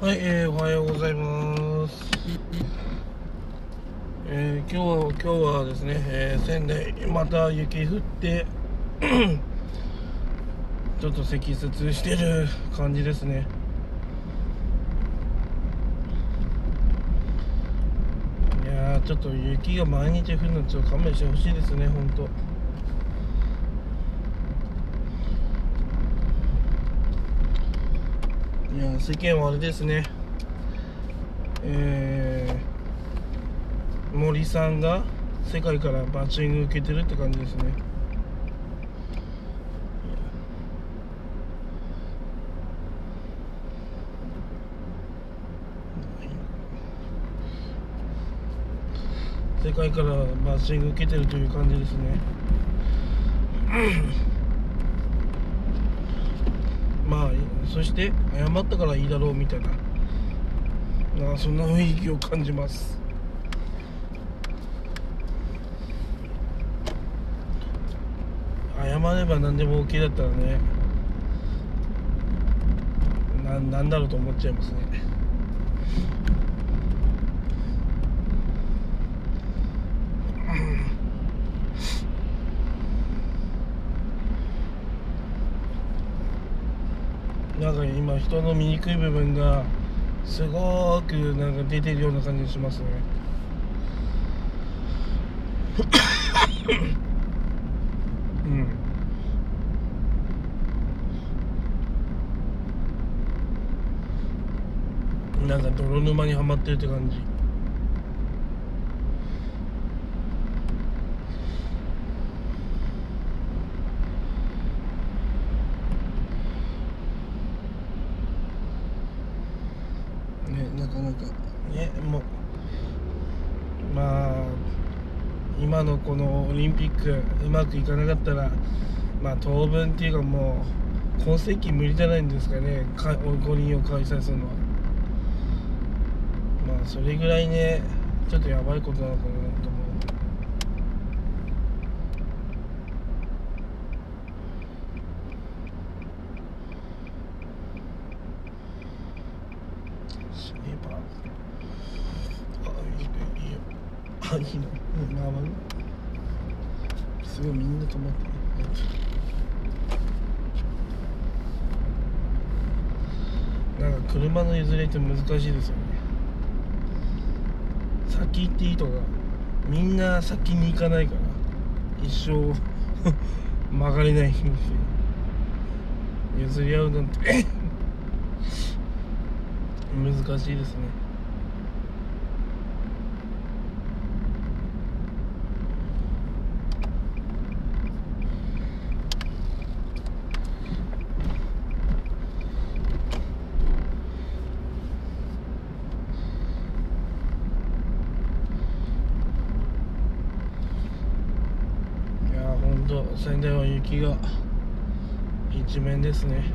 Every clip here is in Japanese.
はい、えー、おはようございます。えー、今日は今日はですね、えー、仙台また雪降って ちょっと積雪してる感じですね。いやちょっと雪が毎日降るのちょっと勘弁してほしいですね、本当。いや世間はあれですね。えー、森さんが世界からバッシング受けてるって感じですね。世界からバッシング受けてるという感じですね。まあそして謝ったからいいだろうみたいな。なあそんな雰囲気を感じます。謝れば何でも OK だったらねななんだろうと思っちゃいますね。なんか今人の醜い部分がすごくなんか出てるような感じしますね。うん。なんか泥沼にはまってるって感じ。ねなかなか。ねもうまあ今のこのオリンピックうまくいかなかったらまあ当分っていうかもう今世紀無理じゃないんですかねか五輪を開催するのは。まあそれぐらいねちょっとやばいことなのかなと思う。そういえばあいいねいいよあいいのうんまあまあすごいみんな止まって。るなんか車の譲れって難しいですよね。先行っていいとか。みんな先に行かないから。一生 曲がれない。譲り合うなんて。難しいですね。いやーほんと仙台は雪が一面ですね。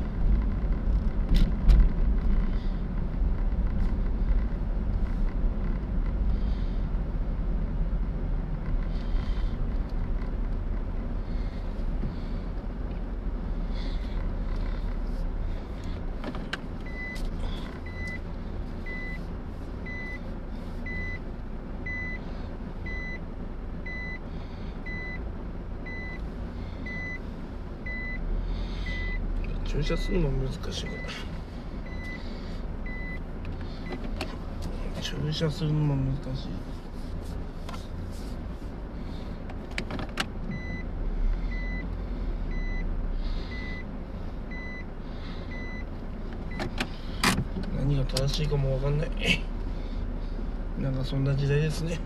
駐車するの難しい駐車するのも難しい。何が正しいかも分かんない。なんかそんな時代ですね。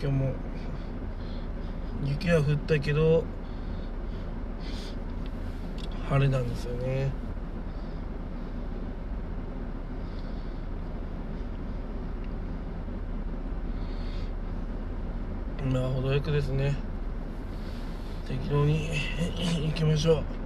今日も。雪は降ったけど晴れなんですよね。まあ程よくですね。適当に行きましょう。